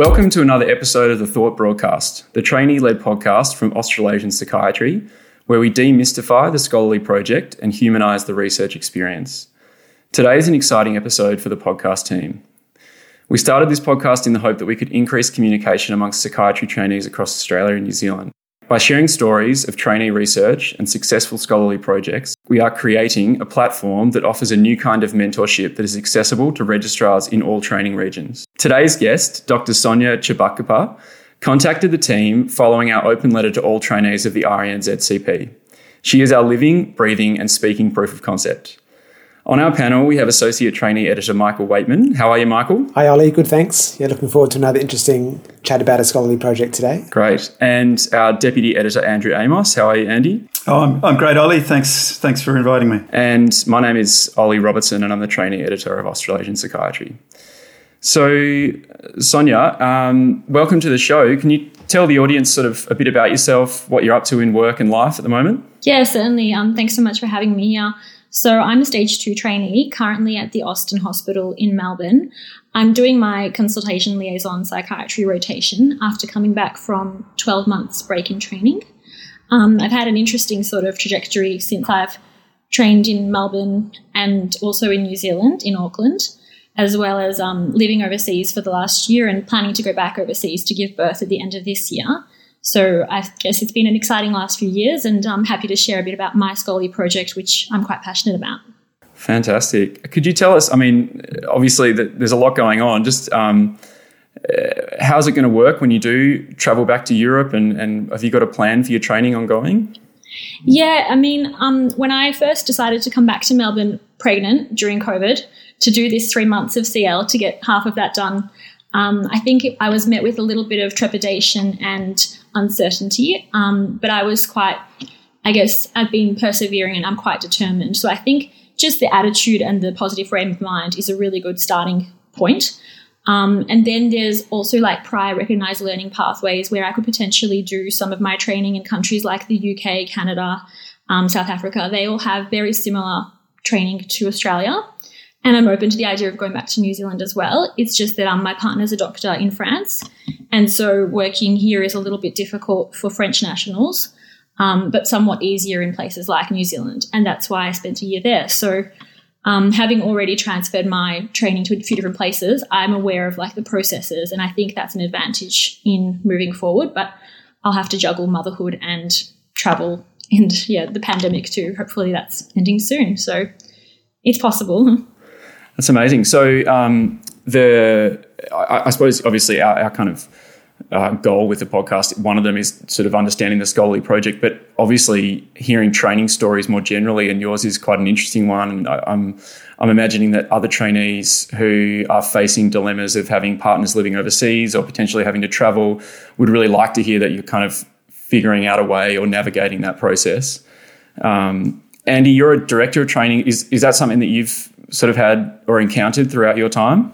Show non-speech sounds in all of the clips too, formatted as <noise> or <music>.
Welcome to another episode of the Thought Broadcast, the trainee led podcast from Australasian Psychiatry, where we demystify the scholarly project and humanise the research experience. Today is an exciting episode for the podcast team. We started this podcast in the hope that we could increase communication amongst psychiatry trainees across Australia and New Zealand. By sharing stories of trainee research and successful scholarly projects, we are creating a platform that offers a new kind of mentorship that is accessible to registrars in all training regions. Today's guest, Dr. Sonia Chibakapa, contacted the team following our open letter to all trainees of the RANZCP. She is our living, breathing, and speaking proof of concept. On our panel, we have Associate Trainee Editor Michael Waitman. How are you, Michael? Hi, Ollie. Good, thanks. Yeah, looking forward to another interesting chat about a scholarly project today. Great. And our Deputy Editor Andrew Amos. How are you, Andy? Oh, I'm, I'm great, Ollie. Thanks, thanks for inviting me. And my name is Ollie Robertson, and I'm the Trainee Editor of Australasian Psychiatry. So, Sonia, um, welcome to the show. Can you tell the audience sort of a bit about yourself, what you're up to in work and life at the moment? Yeah, certainly. Um, thanks so much for having me here. So I'm a stage two trainee currently at the Austin Hospital in Melbourne. I'm doing my consultation liaison psychiatry rotation after coming back from 12 months break in training. Um, I've had an interesting sort of trajectory since I've trained in Melbourne and also in New Zealand, in Auckland, as well as um, living overseas for the last year and planning to go back overseas to give birth at the end of this year. So I guess it's been an exciting last few years, and I'm happy to share a bit about my scholarly project, which I'm quite passionate about. Fantastic. Could you tell us? I mean, obviously, there's a lot going on. Just um, uh, how's it going to work when you do travel back to Europe, and, and have you got a plan for your training ongoing? Yeah, I mean, um, when I first decided to come back to Melbourne pregnant during COVID to do this three months of CL to get half of that done, um, I think I was met with a little bit of trepidation and uncertainty, um, but I was quite, I guess, I've been persevering and I'm quite determined. So I think just the attitude and the positive frame of mind is a really good starting point. Um, and then there's also like prior recognized learning pathways where I could potentially do some of my training in countries like the UK, Canada, um, South Africa. They all have very similar training to Australia. And I'm open to the idea of going back to New Zealand as well. It's just that um, my partner's a doctor in France. And so working here is a little bit difficult for French nationals, um, but somewhat easier in places like New Zealand. And that's why I spent a year there. So um, having already transferred my training to a few different places, I'm aware of like the processes. And I think that's an advantage in moving forward. But I'll have to juggle motherhood and travel and yeah, the pandemic too. Hopefully that's ending soon. So it's possible. That's amazing. So um, the I, I, suppose obviously our, our kind of uh, goal with the podcast, one of them is sort of understanding the scholarly project, but obviously hearing training stories more generally, and yours is quite an interesting one. And I, I'm I'm imagining that other trainees who are facing dilemmas of having partners living overseas or potentially having to travel would really like to hear that you're kind of figuring out a way or navigating that process. Um, Andy, you're a director of training. Is is that something that you've sort of had or encountered throughout your time?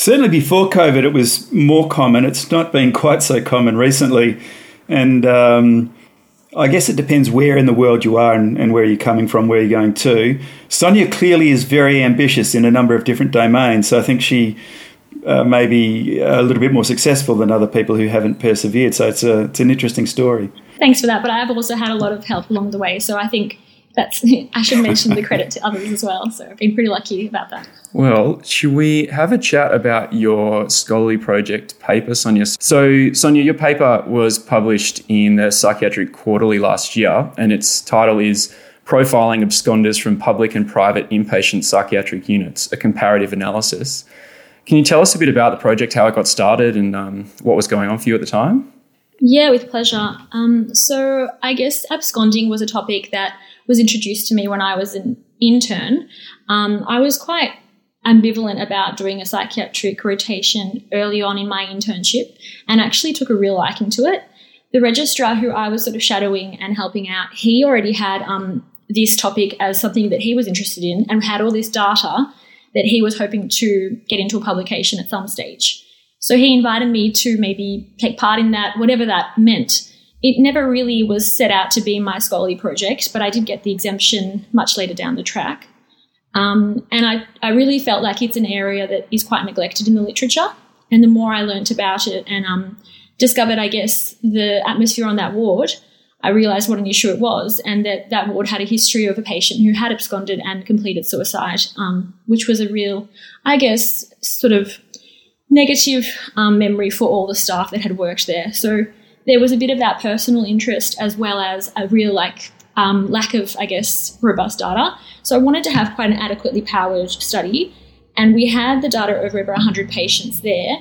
Certainly before COVID, it was more common. It's not been quite so common recently. And um, I guess it depends where in the world you are and, and, where you're coming from, where you're going to. Sonia clearly is very ambitious in a number of different domains. So I think she uh, may be a little bit more successful than other people who haven't persevered. So it's, a, it's an interesting story. Thanks for that. But I've also had a lot of help along the way. So I think that's <laughs> I should mention the credit to others as well. So I've been pretty lucky about that. Well, should we have a chat about your scholarly project paper, Sonia? So, Sonia, your paper was published in the Psychiatric Quarterly last year, and its title is Profiling Absconders from Public and Private Inpatient Psychiatric Units, a Comparative Analysis. Can you tell us a bit about the project, how it got started, and um, what was going on for you at the time? Yeah, with pleasure. Um, so, I guess absconding was a topic that was introduced to me when I was an intern, um, I was quite ambivalent about doing a psychiatric rotation early on in my internship and actually took a real liking to it. The registrar who I was sort of shadowing and helping out, he already had um, this topic as something that he was interested in and had all this data that he was hoping to get into a publication at some stage. So he invited me to maybe take part in that, whatever that meant it never really was set out to be my scholarly project, but I did get the exemption much later down the track. Um, and I, I really felt like it's an area that is quite neglected in the literature. And the more I learnt about it and um, discovered, I guess, the atmosphere on that ward, I realized what an issue it was, and that that ward had a history of a patient who had absconded and completed suicide, um, which was a real, I guess, sort of negative um, memory for all the staff that had worked there. So there was a bit of that personal interest as well as a real like um, lack of, I guess, robust data. So I wanted to have quite an adequately powered study, and we had the data over over 100 patients there.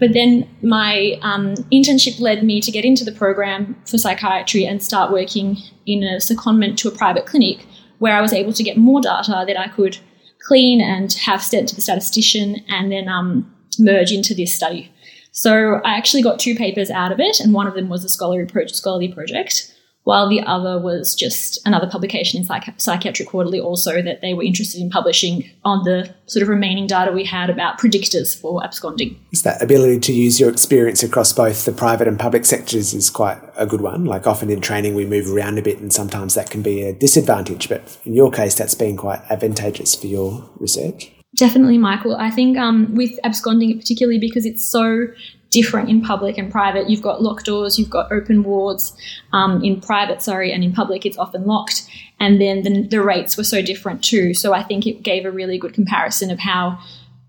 But then my um, internship led me to get into the program for psychiatry and start working in a secondment to a private clinic where I was able to get more data that I could clean and have sent to the statistician and then um, merge into this study. So I actually got two papers out of it, and one of them was a scholarly, scholarly project while the other was just another publication in Psych- Psychiatric Quarterly, also that they were interested in publishing on the sort of remaining data we had about predictors for absconding. Is that ability to use your experience across both the private and public sectors is quite a good one. Like often in training, we move around a bit, and sometimes that can be a disadvantage. But in your case, that's been quite advantageous for your research. Definitely, Michael. I think um, with absconding, particularly because it's so different in public and private. You've got locked doors, you've got open wards. Um, in private, sorry, and in public, it's often locked. And then the, the rates were so different too. So I think it gave a really good comparison of how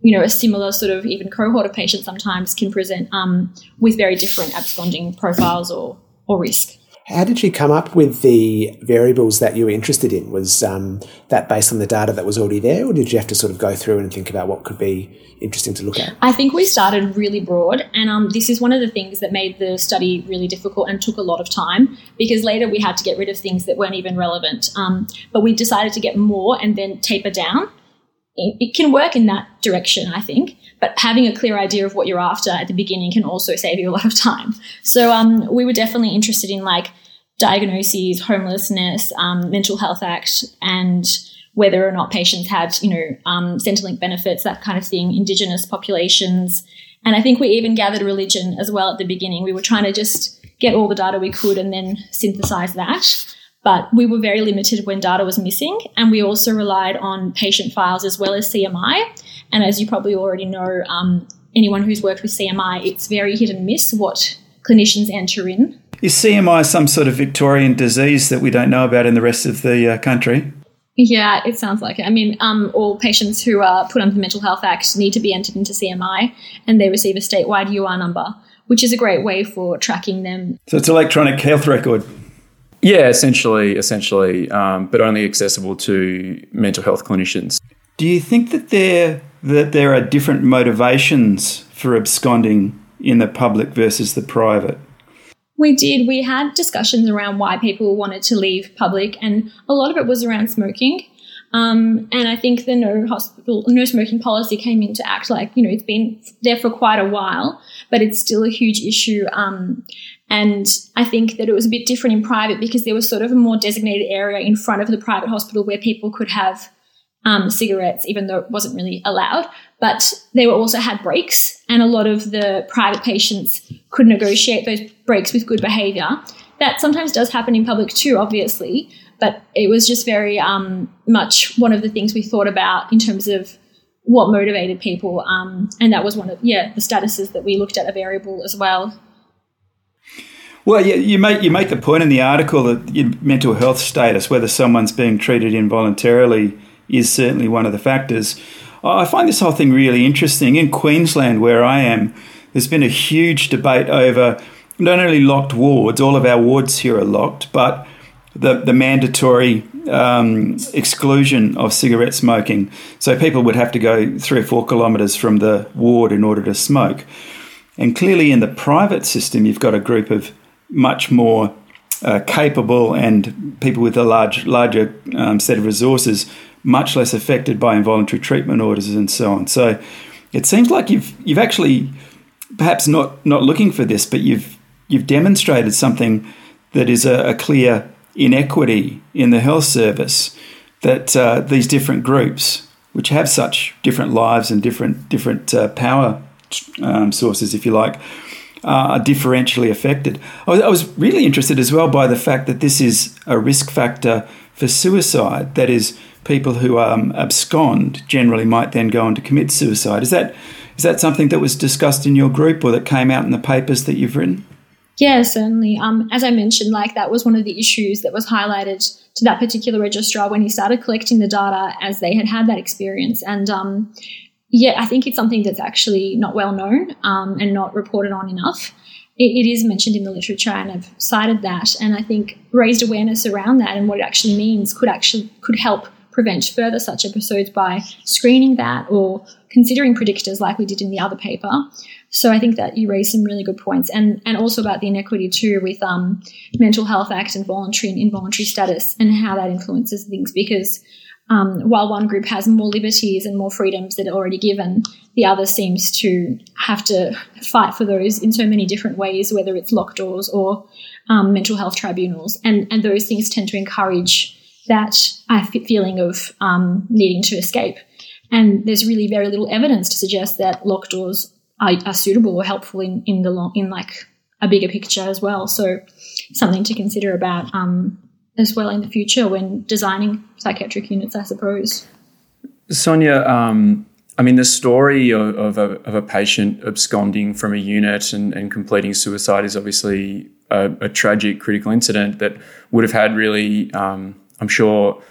you know, a similar sort of even cohort of patients sometimes can present um, with very different absconding profiles or, or risk. How did you come up with the variables that you were interested in? Was um, that based on the data that was already there, or did you have to sort of go through and think about what could be interesting to look at? I think we started really broad, and um, this is one of the things that made the study really difficult and took a lot of time because later we had to get rid of things that weren't even relevant. Um, but we decided to get more and then taper down. It, it can work in that direction, I think but having a clear idea of what you're after at the beginning can also save you a lot of time. So um, we were definitely interested in like diagnoses, homelessness, um, mental health act, and whether or not patients had, you know, um, Centrelink benefits, that kind of thing, Indigenous populations. And I think we even gathered religion as well at the beginning. We were trying to just get all the data we could and then synthesize that. But we were very limited when data was missing. And we also relied on patient files as well as CMI. And as you probably already know, um, anyone who's worked with CMI, it's very hit and miss what clinicians enter in. Is CMI some sort of Victorian disease that we don't know about in the rest of the uh, country? Yeah, it sounds like it. I mean, um, all patients who are put under the Mental Health Act need to be entered into CMI and they receive a statewide UR number, which is a great way for tracking them. So it's electronic health record. Yeah, essentially, essentially, um, but only accessible to mental health clinicians. Do you think that there that there are different motivations for absconding in the public versus the private? We did. We had discussions around why people wanted to leave public, and a lot of it was around smoking. Um, and I think the no hospital, no smoking policy came into act. Like you know, it's been there for quite a while, but it's still a huge issue. Um, and I think that it was a bit different in private because there was sort of a more designated area in front of the private hospital where people could have um, cigarettes, even though it wasn't really allowed. But they were also had breaks, and a lot of the private patients could negotiate those breaks with good behaviour. That sometimes does happen in public too, obviously, but it was just very um, much one of the things we thought about in terms of what motivated people, um, and that was one of yeah the statuses that we looked at a variable as well. Well, you, you make you make the point in the article that your mental health status, whether someone's being treated involuntarily is certainly one of the factors. I find this whole thing really interesting. In Queensland, where I am, there's been a huge debate over not only locked wards, all of our wards here are locked, but the, the mandatory um, exclusion of cigarette smoking. So people would have to go three or four kilometres from the ward in order to smoke. And clearly, in the private system, you've got a group of much more uh, capable and people with a large, larger um, set of resources much less affected by involuntary treatment orders and so on. So it seems like you've you've actually perhaps not not looking for this, but you've you've demonstrated something that is a, a clear inequity in the health service that uh, these different groups, which have such different lives and different different uh, power um, sources, if you like, are differentially affected. I was, I was really interested as well by the fact that this is a risk factor for suicide. That is people who um, abscond generally might then go on to commit suicide. Is that Is that something that was discussed in your group or that came out in the papers that you've written? Yeah, certainly. Um, as I mentioned, like that was one of the issues that was highlighted to that particular registrar when he started collecting the data, as they had had that experience. And um, yeah, I think it's something that's actually not well known um, and not reported on enough. It, it is mentioned in the literature, and I've cited that. And I think raised awareness around that and what it actually means could actually could help prevent further such episodes by screening that or considering predictors like we did in the other paper. So I think that you raised some really good points, and and also about the inequity too with um, Mental Health Act and voluntary and involuntary status and how that influences things. Because um, while one group has more liberties and more freedoms that are already given, the other seems to have to fight for those in so many different ways, whether it's locked doors or um, mental health tribunals, and and those things tend to encourage that feeling of um, needing to escape. And there's really very little evidence to suggest that locked doors are, are suitable or helpful in, in the long, in like a bigger picture as well. So something to consider about um, as well in the future when designing psychiatric units, I suppose. Sonia, um, I mean, the story of, of, a, of, a, patient absconding from a unit and, and completing suicide is obviously a, a, tragic critical incident that would have had really, um, I'm sure,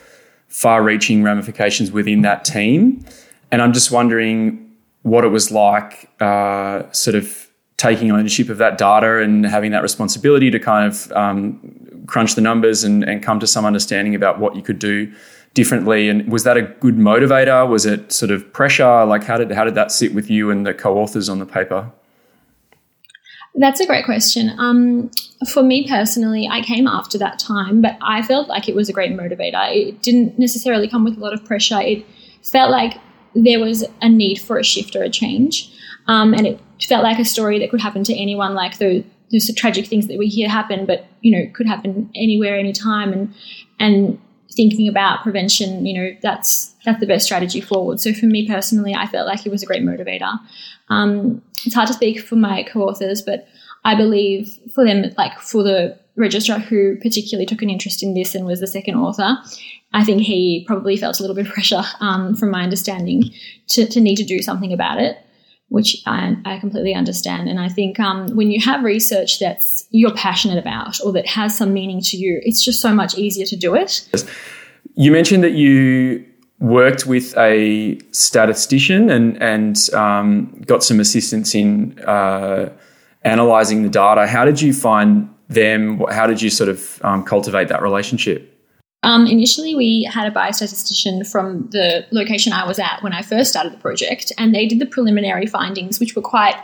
far reaching ramifications within that team. And I'm just wondering what it was like, uh, sort of taking ownership of that data and having that responsibility to kind of um, crunch the numbers and, and come to some understanding about what you could do differently. And was that a good motivator? Was it sort of pressure? Like how did how did that sit with you and the co-authors on the paper? That's a great question. Um, for me personally, I came after that time, but I felt like it was a great motivator. It didn't necessarily come with a lot of pressure. It felt like there was a need for a shift or a change. Um, and it felt like a story that could happen to anyone, like the, those tragic things that we hear happen, but you know, could happen anywhere, anytime. And and thinking about prevention, you know, that's that's the best strategy forward. So for me personally, I felt like it was a great motivator. Um, it's hard to speak for my co-authors, but I believe for them, like for the registrar who particularly took an interest in this and was the second author, I think he probably felt a little bit of <laughs> pressure, um, from my understanding, to, to need to do something about it, which I, I completely understand. And I think um, when you have research that's you're passionate about or that has some meaning to you, it's just so much easier to do it. You mentioned that you worked with a statistician and and um, got some assistance in uh, analyzing the data. How did you find them? How did you sort of um, cultivate that relationship? Um, initially, we had a biostatistician from the location I was at when I first started the project, and they did the preliminary findings, which were quite,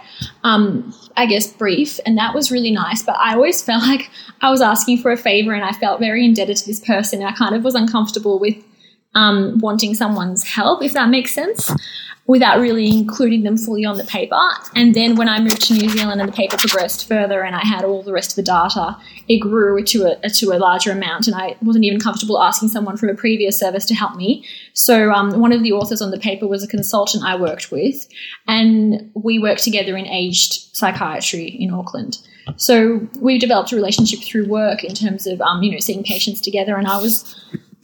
um, I guess, brief, and that was really nice. But I always felt <laughs> like I was asking for a favor, and I felt very indebted to this person. And I kind of was uncomfortable with um, wanting someone's help, if that makes sense without really including them fully on the paper. And then when I moved to New Zealand and the paper progressed further and I had all the rest of the data, it grew to a, to a larger amount. And I wasn't even comfortable asking someone from a previous service to help me. So um, one of the authors on the paper was a consultant I worked with, and we worked together in aged psychiatry in Auckland. So we developed a relationship through work in terms of um, you know seeing patients together, and I was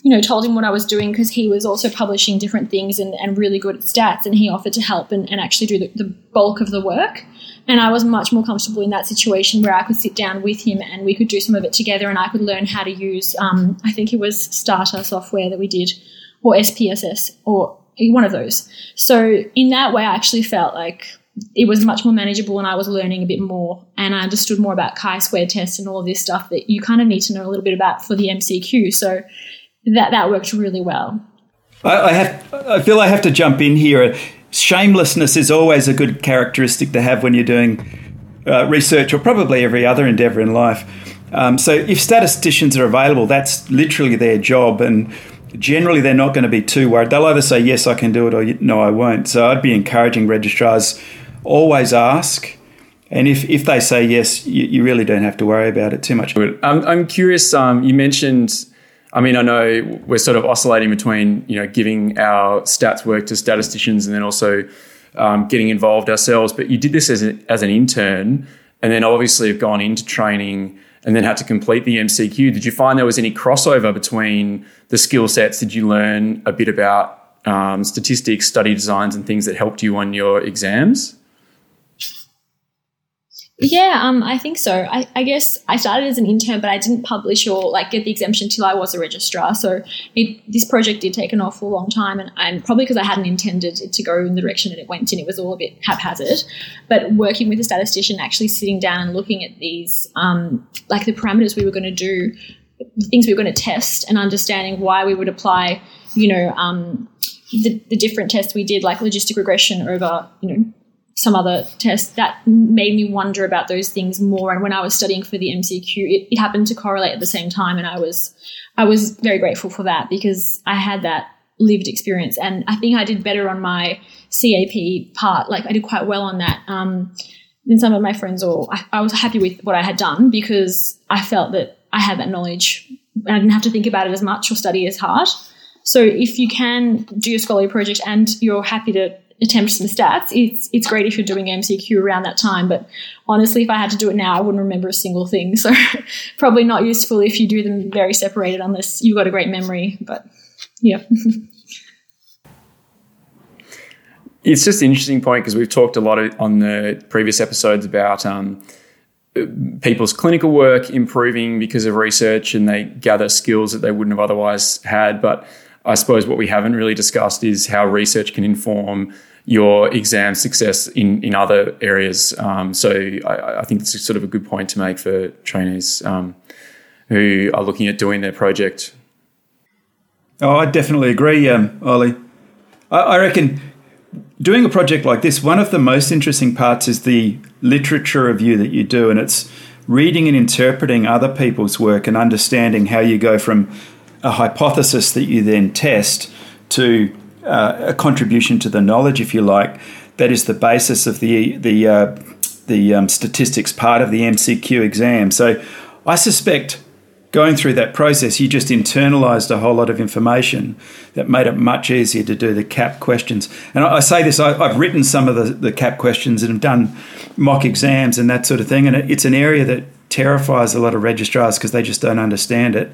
you know, told him what I was doing because he was also publishing different things and, and really good at stats, and he offered to help and, and actually do the, the, bulk of the work. And I was much more comfortable in that situation where I could sit down with him and we could do some of it together, and I could learn how to use, um, I think it was Stata software that we did, or SPSS, or one of those. So in that way, I actually felt like it was much more manageable and I was learning a bit more and I understood more about chi-square tests and all of this stuff that you kind of need to know a little bit about for the MCQ. So that that worked really well. I, I have. I feel I have to jump in here. Shamelessness is always a good characteristic to have when you're doing uh, research, or probably every other endeavour in life. Um, so, if statisticians are available, that's literally their job, and generally they're not going to be too worried. They'll either say yes, I can do it, or no, I won't. So, I'd be encouraging registrars always ask. And if, if they say yes, you, you really don't have to worry about it too much. I'm, I'm curious. Um, you mentioned I mean, I know we're sort of oscillating between you know giving our stats work to statisticians and then also um, getting involved ourselves. But you did this as, a, as an intern, and then obviously have gone into training and then had to complete the MCQ. Did you find there was any crossover between the skill sets? Did you learn a bit about um, statistics, study designs, and things that helped you on your exams? Yeah, um, I think so. I, I, guess I started as an intern, but I didn't publish or like get the exemption till I was a registrar. So it, this project did take an awful long time, and, and probably because I hadn't intended it to go in the direction that it went in, it was all a bit haphazard. But working with a statistician, actually sitting down and looking at these, um, like the parameters we were going to do, the things we were going to test, and understanding why we would apply, you know, um, the, the different tests we did, like logistic regression over, you know, some other tests that made me wonder about those things more. And when I was studying for the MCQ, it, it, happened to correlate at the same time, and I was I was very grateful for that because I had that lived experience, and I think I did better on my CAP part. Like I did quite well on that. Um, than some of my friends, or I, I was happy with what I had done because I felt that I had that knowledge and I didn't have to think about it as much or study as hard. So if you can do your scholarly project and you're happy to attempt some stats, it's it's great if you're doing MCQ around that time. But honestly, if I had to do it now, I wouldn't remember a single thing. <laughs> So probably not useful if you do them very separated, unless you've got a great memory. But yeah. <laughs> it's just an interesting point because we've talked a lot on the previous episodes about um, people's clinical work improving because of research and they gather skills that they wouldn't have otherwise had. But I suppose what we haven't really discussed is how research can inform your exam success in, in other areas. Um, so I, I, think it's sort of a good point to make for trainees um, who are looking at doing their project. Oh, I definitely agree, um, Ollie. I, I reckon doing a project like this, one of the most interesting parts is the literature review that you do, and it's reading and interpreting other people's work and understanding how you go from a hypothesis that you then test to uh, a contribution to the knowledge, if you like, that is the basis of the the uh, the um, statistics part of the MCQ exam. So I suspect going through that process, you just internalized a whole lot of information that made it much easier to do the CAP questions. And I, I say this, I, have written some of the, the CAP questions and have done mock exams and that sort of thing. And it, it's an area that terrifies a lot of registrars because they just don't understand it.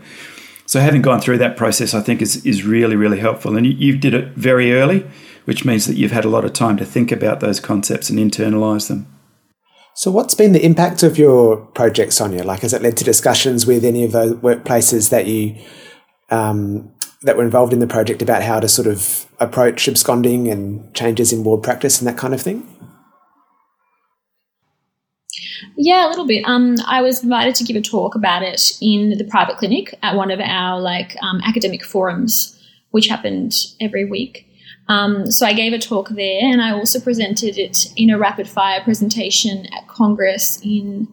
So having gone through that process, I think is is really really helpful. And you, you did it very early, which means that you've had a lot of time to think about those concepts and internalize them. So, what's been the impact of your project, Sonia? Like, has it led to discussions with any of those workplaces that you um, that were involved in the project about how to sort of approach absconding and changes in ward practice and that kind of thing? Yeah, a little bit. Um, I was invited to give a talk about it in the private clinic at one of our like um, academic forums, which happened every week. Um, so I gave a talk there, and I also presented it in a rapid fire presentation at Congress in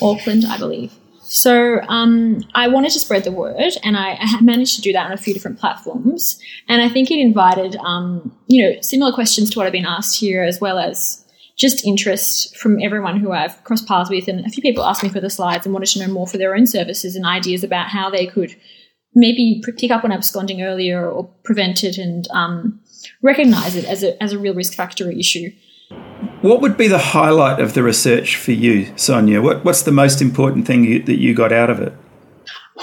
Auckland, I believe. So um, I wanted to spread the word, and I, I, managed to do that on a few different platforms. And I think it invited, um, you know, similar questions to what I've been asked here, as well as just interest from everyone who I've crossed paths with. And a few people asked me for the slides and wanted to know more for their own services and ideas about how they could maybe pick up on absconding earlier or prevent it and um, recognize it as a, as a real risk factor issue. What would be the highlight of the research for you, Sonia? What, what's the most important thing you, that you got out of it?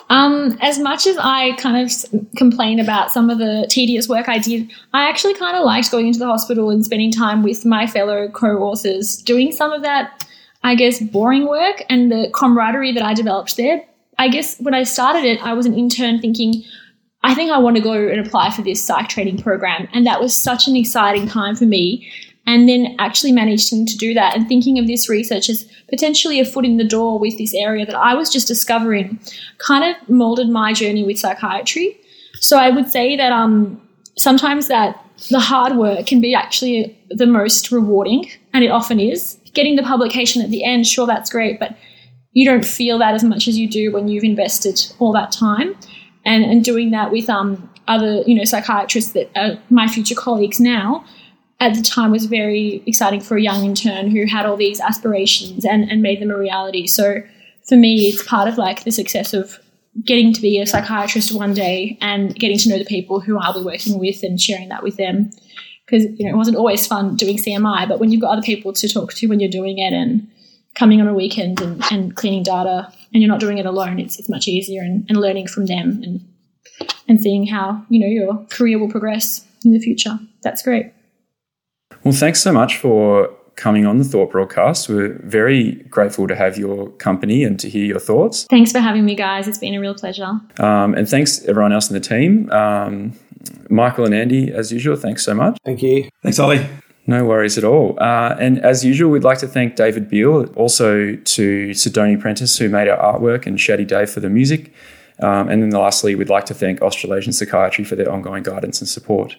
Um, as much as I kind of complain about some of the tedious work I did, I actually kind of liked going into the hospital and spending time with my fellow co authors, doing some of that, I guess, boring work and the camaraderie that I developed there. I guess when I started it, I was an intern thinking, I think I want to go and apply for this psych training program. And that was such an exciting time for me and then actually managing to do that and thinking of this research as potentially a foot in the door with this area that I was just discovering kind of molded my journey with psychiatry. So I would say that um, sometimes that the hard work can be actually the most rewarding, and it often is. Getting the publication at the end, sure, that's great, but you don't feel that as much as you do when you've invested all that time. And, and doing that with um, other, you know, psychiatrists that are my future colleagues now, at the time was very exciting for a young intern who had all these aspirations and, and made them a reality. So for me, it's part of like the success of getting to be a psychiatrist one day and getting to know the people who I'll be working with and sharing that with them. Because you know it wasn't always fun doing CMI, but when you've got other people to talk to when you're doing it and coming on a weekend and, and cleaning data and you're not doing it alone, it's it's much easier and, and learning from them and and seeing how you know your career will progress in the future. That's great. Well, thanks so much for coming on the Thought broadcast. We're very grateful to have your company and to hear your thoughts. Thanks for having me, guys. It's been a real pleasure. Um, and thanks everyone else in the team. Um, Michael and Andy, as usual, thanks so much. Thank you. Thanks, Ollie. No worries at all. Uh, and as usual, we'd like to thank David Beale, also to Sidoni Prentice, who made our artwork, and Shady Dave for the music. Um, and then lastly, we'd like to thank Australasian Psychiatry for their ongoing guidance and support.